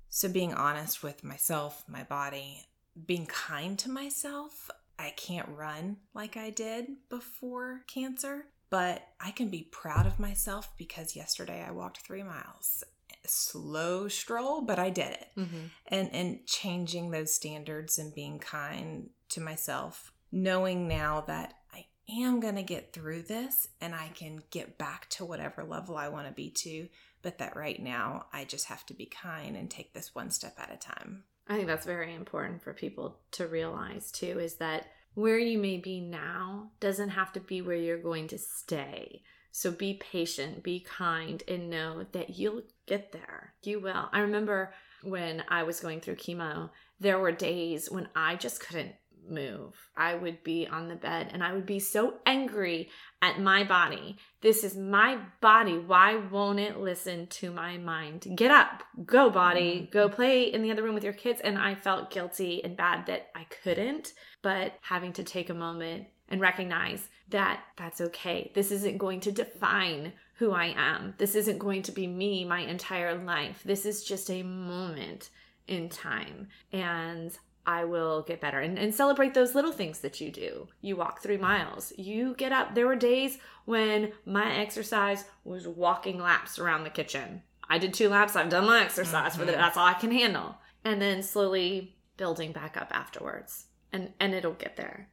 [SPEAKER 3] So, being honest with myself, my body, being kind to myself. I can't run like I did before cancer, but I can be proud of myself because yesterday I walked three miles slow stroll, but I did it. Mm-hmm. And and changing those standards and being kind to myself, knowing now that I am going to get through this and I can get back to whatever level I want to be to, but that right now I just have to be kind and take this one step at a time.
[SPEAKER 1] I think that's very important for people to realize too is that where you may be now doesn't have to be where you're going to stay. So be patient, be kind, and know that you'll get there. You will. I remember when I was going through chemo, there were days when I just couldn't move. I would be on the bed and I would be so angry at my body. This is my body. Why won't it listen to my mind? Get up, go, body, mm-hmm. go play in the other room with your kids. And I felt guilty and bad that I couldn't, but having to take a moment and recognize that that's okay. This isn't going to define who I am. This isn't going to be me my entire life. This is just a moment in time. And I will get better and, and celebrate those little things that you do. You walk three miles, you get up. There were days when my exercise was walking laps around the kitchen. I did two laps, I've done my exercise mm-hmm. for the, that's all I can handle. And then slowly building back up afterwards. And and it'll get there.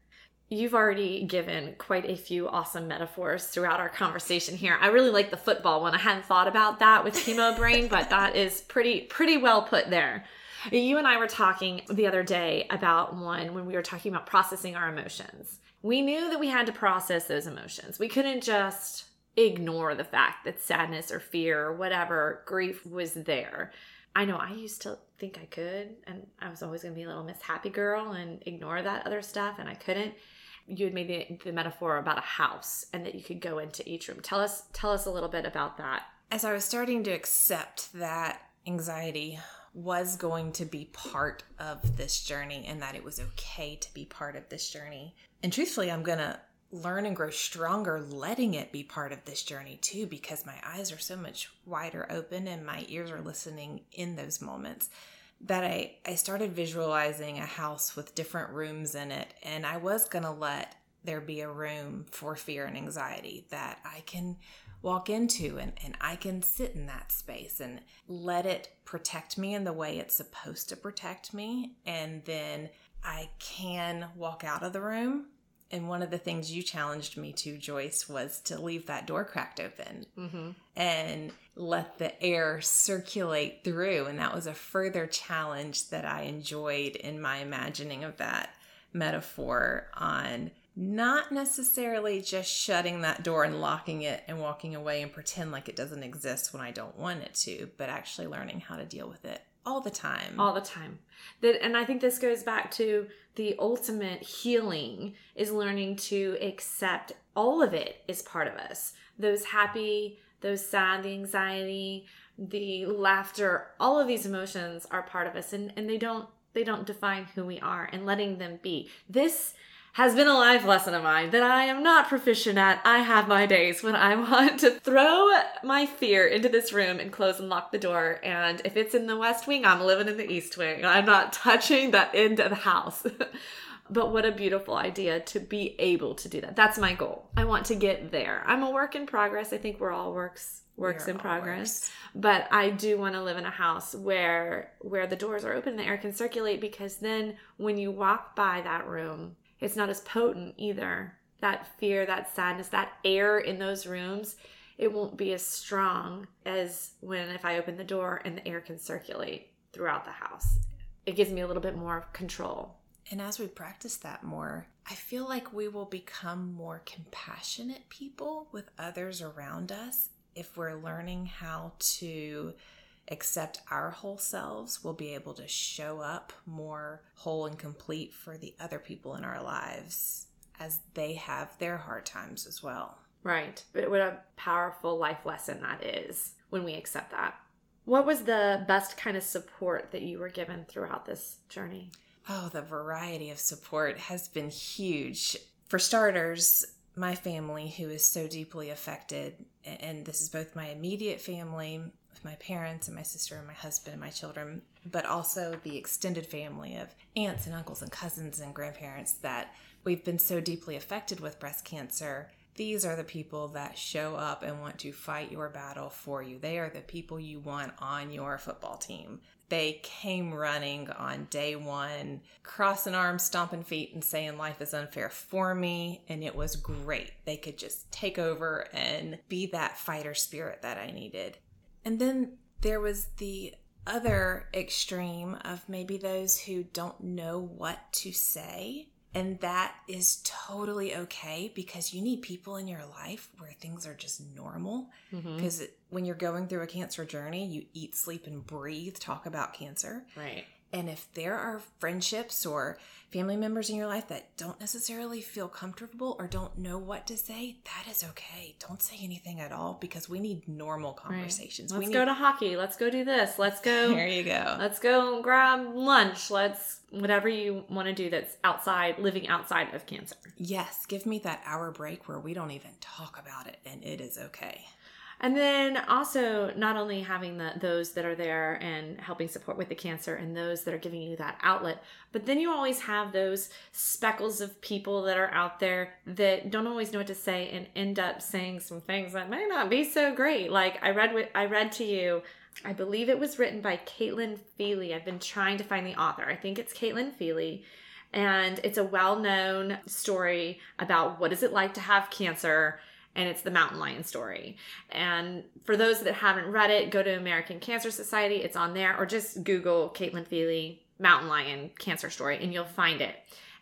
[SPEAKER 1] You've already given quite a few awesome metaphors throughout our conversation here. I really like the football one. I hadn't thought about that with chemo brain, but that is pretty pretty well put there. You and I were talking the other day about one when we were talking about processing our emotions. We knew that we had to process those emotions. We couldn't just ignore the fact that sadness or fear or whatever grief was there. I know I used to think I could, and I was always going to be a little Miss Happy Girl and ignore that other stuff, and I couldn't you had made the, the metaphor about a house and that you could go into each room. Tell us tell us a little bit about that.
[SPEAKER 3] As I was starting to accept that anxiety was going to be part of this journey and that it was okay to be part of this journey. And truthfully, I'm going to learn and grow stronger letting it be part of this journey too because my eyes are so much wider open and my ears are listening in those moments that I, I started visualizing a house with different rooms in it. And I was going to let there be a room for fear and anxiety that I can walk into and, and I can sit in that space and let it protect me in the way it's supposed to protect me. And then I can walk out of the room and one of the things you challenged me to joyce was to leave that door cracked open mm-hmm. and let the air circulate through and that was a further challenge that i enjoyed in my imagining of that metaphor on not necessarily just shutting that door and locking it and walking away and pretend like it doesn't exist when i don't want it to but actually learning how to deal with it all the time.
[SPEAKER 1] all the time. That and I think this goes back to the ultimate healing is learning to accept all of it is part of us. Those happy, those sad, the anxiety, the laughter, all of these emotions are part of us and, and they don't they don't define who we are and letting them be. This has been a life lesson of mine that I am not proficient at. I have my days when I want to throw my fear into this room and close and lock the door. And if it's in the west wing, I'm living in the east wing. I'm not touching that end of the house. but what a beautiful idea to be able to do that. That's my goal. I want to get there. I'm a work in progress. I think we're all works works in progress but i do want to live in a house where where the doors are open and the air can circulate because then when you walk by that room it's not as potent either. That fear that sadness that air in those rooms it won't be as strong as when if i open the door and the air can circulate throughout the house. It gives me a little bit more control.
[SPEAKER 3] And as we practice that more, I feel like we will become more compassionate people with others around us if we're learning how to accept our whole selves. We'll be able to show up more whole and complete for the other people in our lives as they have their hard times as well.
[SPEAKER 1] Right. But what a powerful life lesson that is when we accept that. What was the best kind of support that you were given throughout this journey?
[SPEAKER 3] Oh, the variety of support has been huge. For starters, my family, who is so deeply affected, and this is both my immediate family, with my parents and my sister and my husband and my children, but also the extended family of aunts and uncles and cousins and grandparents that we've been so deeply affected with breast cancer. These are the people that show up and want to fight your battle for you. They are the people you want on your football team. They came running on day one, crossing arms, stomping feet, and saying life is unfair for me. And it was great. They could just take over and be that fighter spirit that I needed. And then there was the other extreme of maybe those who don't know what to say. And that is totally okay because you need people in your life where things are just normal. Mm-hmm. Because when you're going through a cancer journey, you eat, sleep, and breathe, talk about cancer.
[SPEAKER 1] Right.
[SPEAKER 3] And if there are friendships or family members in your life that don't necessarily feel comfortable or don't know what to say, that is okay. Don't say anything at all because we need normal conversations.
[SPEAKER 1] Let's
[SPEAKER 3] we
[SPEAKER 1] go to hockey. Let's go do this. Let's go.
[SPEAKER 3] There you go.
[SPEAKER 1] Let's go grab lunch. Let's whatever you want to do that's outside, living outside of cancer.
[SPEAKER 3] Yes, give me that hour break where we don't even talk about it and it is okay.
[SPEAKER 1] And then also not only having the those that are there and helping support with the cancer and those that are giving you that outlet, but then you always have those speckles of people that are out there that don't always know what to say and end up saying some things that may not be so great. Like I read I read to you I believe it was written by Caitlin Feely. I've been trying to find the author. I think it's Caitlin Feely. And it's a well known story about what is it like to have cancer. And it's the mountain lion story. And for those that haven't read it, go to American Cancer Society. It's on there, or just Google Caitlin Feely mountain lion cancer story, and you'll find it.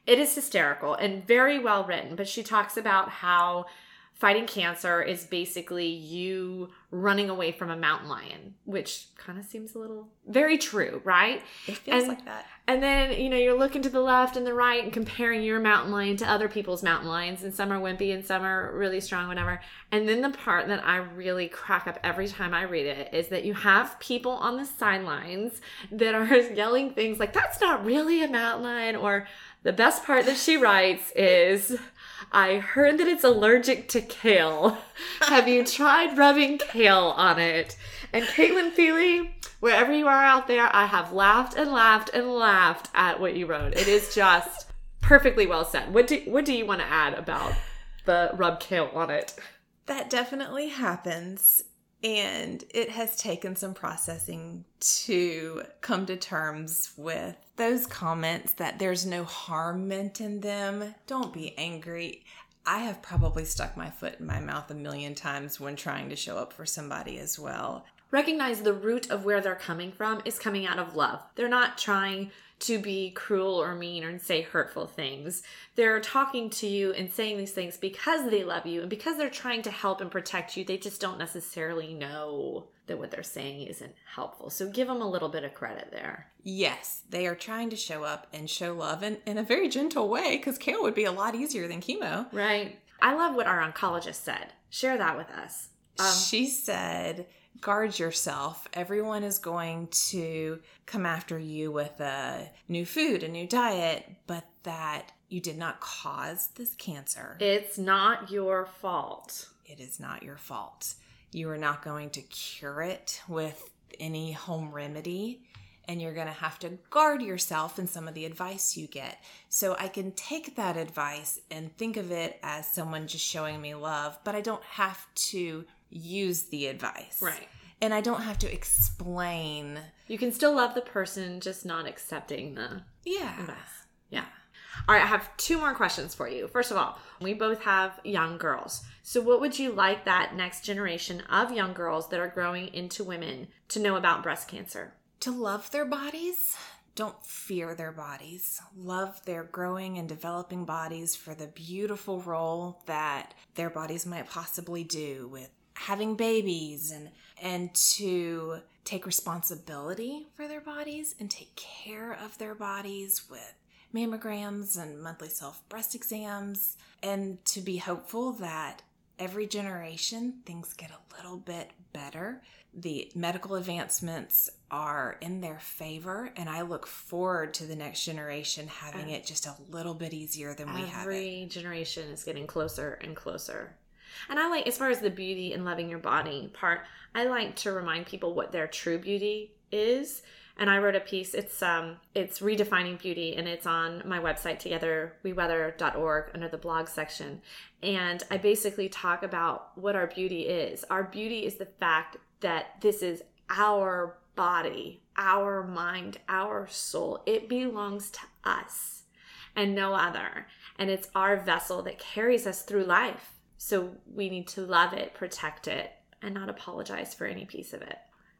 [SPEAKER 1] It is hysterical and very well written, but she talks about how fighting cancer is basically you running away from a mountain lion, which kind of seems a little very true, right?
[SPEAKER 3] It feels
[SPEAKER 1] And-
[SPEAKER 3] like that.
[SPEAKER 1] And then, you know, you're looking to the left and the right and comparing your mountain lion to other people's mountain lions, and some are wimpy and some are really strong, whatever. And then the part that I really crack up every time I read it is that you have people on the sidelines that are yelling things like, that's not really a mountain lion, or the best part that she writes is, I heard that it's allergic to kale. Have you tried rubbing kale on it? And Caitlin Feely, wherever you are out there, I have laughed and laughed and laughed at what you wrote. It is just perfectly well said. What do what do you want to add about the rub kale on it?
[SPEAKER 3] That definitely happens. And it has taken some processing to come to terms with those comments that there's no harm meant in them. Don't be angry. I have probably stuck my foot in my mouth a million times when trying to show up for somebody as well.
[SPEAKER 1] Recognize the root of where they're coming from is coming out of love. They're not trying to be cruel or mean or say hurtful things. They're talking to you and saying these things because they love you and because they're trying to help and protect you. They just don't necessarily know that what they're saying isn't helpful. So give them a little bit of credit there.
[SPEAKER 3] Yes, they are trying to show up and show love in, in a very gentle way because kale would be a lot easier than chemo.
[SPEAKER 1] Right. I love what our oncologist said. Share that with us. Um,
[SPEAKER 3] she said, guard yourself. Everyone is going to come after you with a new food, a new diet, but that you did not cause this cancer.
[SPEAKER 1] it's not your fault.
[SPEAKER 3] it is not your fault. You are not going to cure it with any home remedy. And you're going to have to guard yourself in some of the advice you get. So I can take that advice and think of it as someone just showing me love, but I don't have to use the advice.
[SPEAKER 1] Right.
[SPEAKER 3] And I don't have to explain.
[SPEAKER 1] You can still love the person, just not accepting the
[SPEAKER 3] Yeah.
[SPEAKER 1] advice. Yeah. All right, I have two more questions for you. First of all, we both have young girls. So, what would you like that next generation of young girls that are growing into women to know about breast cancer?
[SPEAKER 3] to love their bodies. Don't fear their bodies. Love their growing and developing bodies for the beautiful role that their bodies might possibly do with having babies and and to take responsibility for their bodies and take care of their bodies with mammograms and monthly self breast exams and to be hopeful that every generation things get a little bit better the medical advancements are in their favor and i look forward to the next generation having it just a little bit easier than we have
[SPEAKER 1] Every generation is getting closer and closer. And I like, as far as the beauty and loving your body part, I like to remind people what their true beauty is. And I wrote a piece. It's um, it's redefining beauty, and it's on my website togetherweweather.org under the blog section. And I basically talk about what our beauty is. Our beauty is the fact that this is our body, our mind, our soul. It belongs to us and no other. And it's our vessel that carries us through life. So we need to love it, protect it, and not apologize for any piece of it.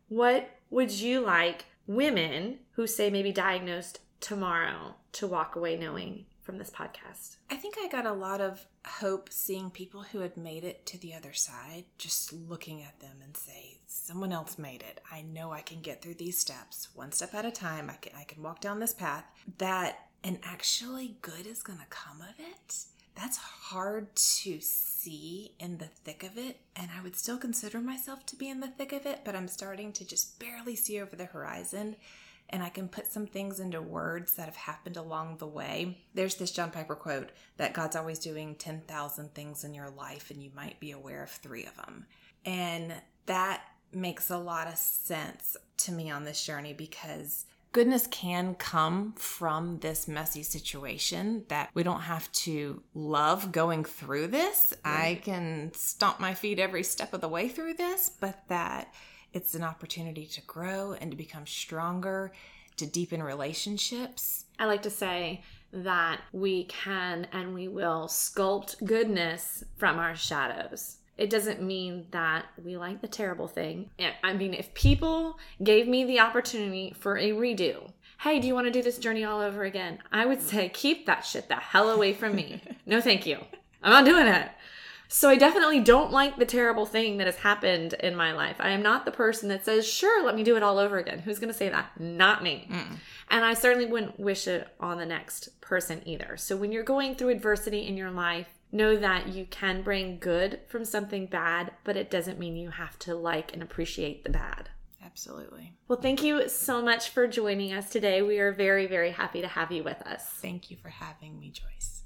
[SPEAKER 1] What would you like women who say maybe diagnosed tomorrow to walk away knowing from this podcast?
[SPEAKER 3] I think I got a lot of hope seeing people who had made it to the other side, just looking at them and say, someone else made it. I know I can get through these steps one step at a time. I can, I can walk down this path. That and actually good is going to come of it. That's hard to see in the thick of it. And I would still consider myself to be in the thick of it, but I'm starting to just barely see over the horizon and I can put some things into words that have happened along the way. There's this John Piper quote that God's always doing 10,000 things in your life, and you might be aware of three of them. And that makes a lot of sense to me on this journey because goodness can come from this messy situation that we don't have to love going through this. I can stomp my feet every step of the way through this, but that it's an opportunity to grow and to become stronger, to deepen relationships.
[SPEAKER 1] I like to say that we can and we will sculpt goodness from our shadows. It doesn't mean that we like the terrible thing. I mean, if people gave me the opportunity for a redo, hey, do you want to do this journey all over again? I would say, keep that shit the hell away from me. No, thank you. I'm not doing it. So I definitely don't like the terrible thing that has happened in my life. I am not the person that says, sure, let me do it all over again. Who's going to say that? Not me. And I certainly wouldn't wish it on the next person either. So when you're going through adversity in your life, know that you can bring good from something bad, but it doesn't mean you have to like and appreciate the bad.
[SPEAKER 3] Absolutely.
[SPEAKER 1] Well, thank you so much for joining us today. We are very, very happy to have you with us.
[SPEAKER 3] Thank you for having me, Joyce.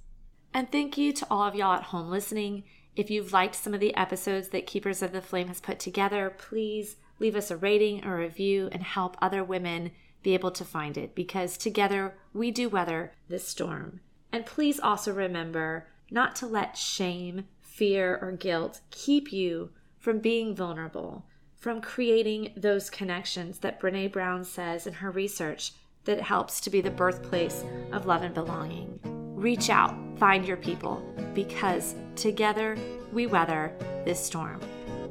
[SPEAKER 1] And thank you to all of y'all at home listening. If you've liked some of the episodes that Keepers of the Flame has put together, please leave us a rating or review and help other women be able to find it because together we do weather this storm. And please also remember not to let shame, fear, or guilt keep you from being vulnerable, from creating those connections that Brene Brown says in her research that helps to be the birthplace of love and belonging. Reach out, find your people, because together we weather this storm.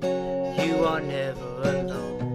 [SPEAKER 2] You are never alone.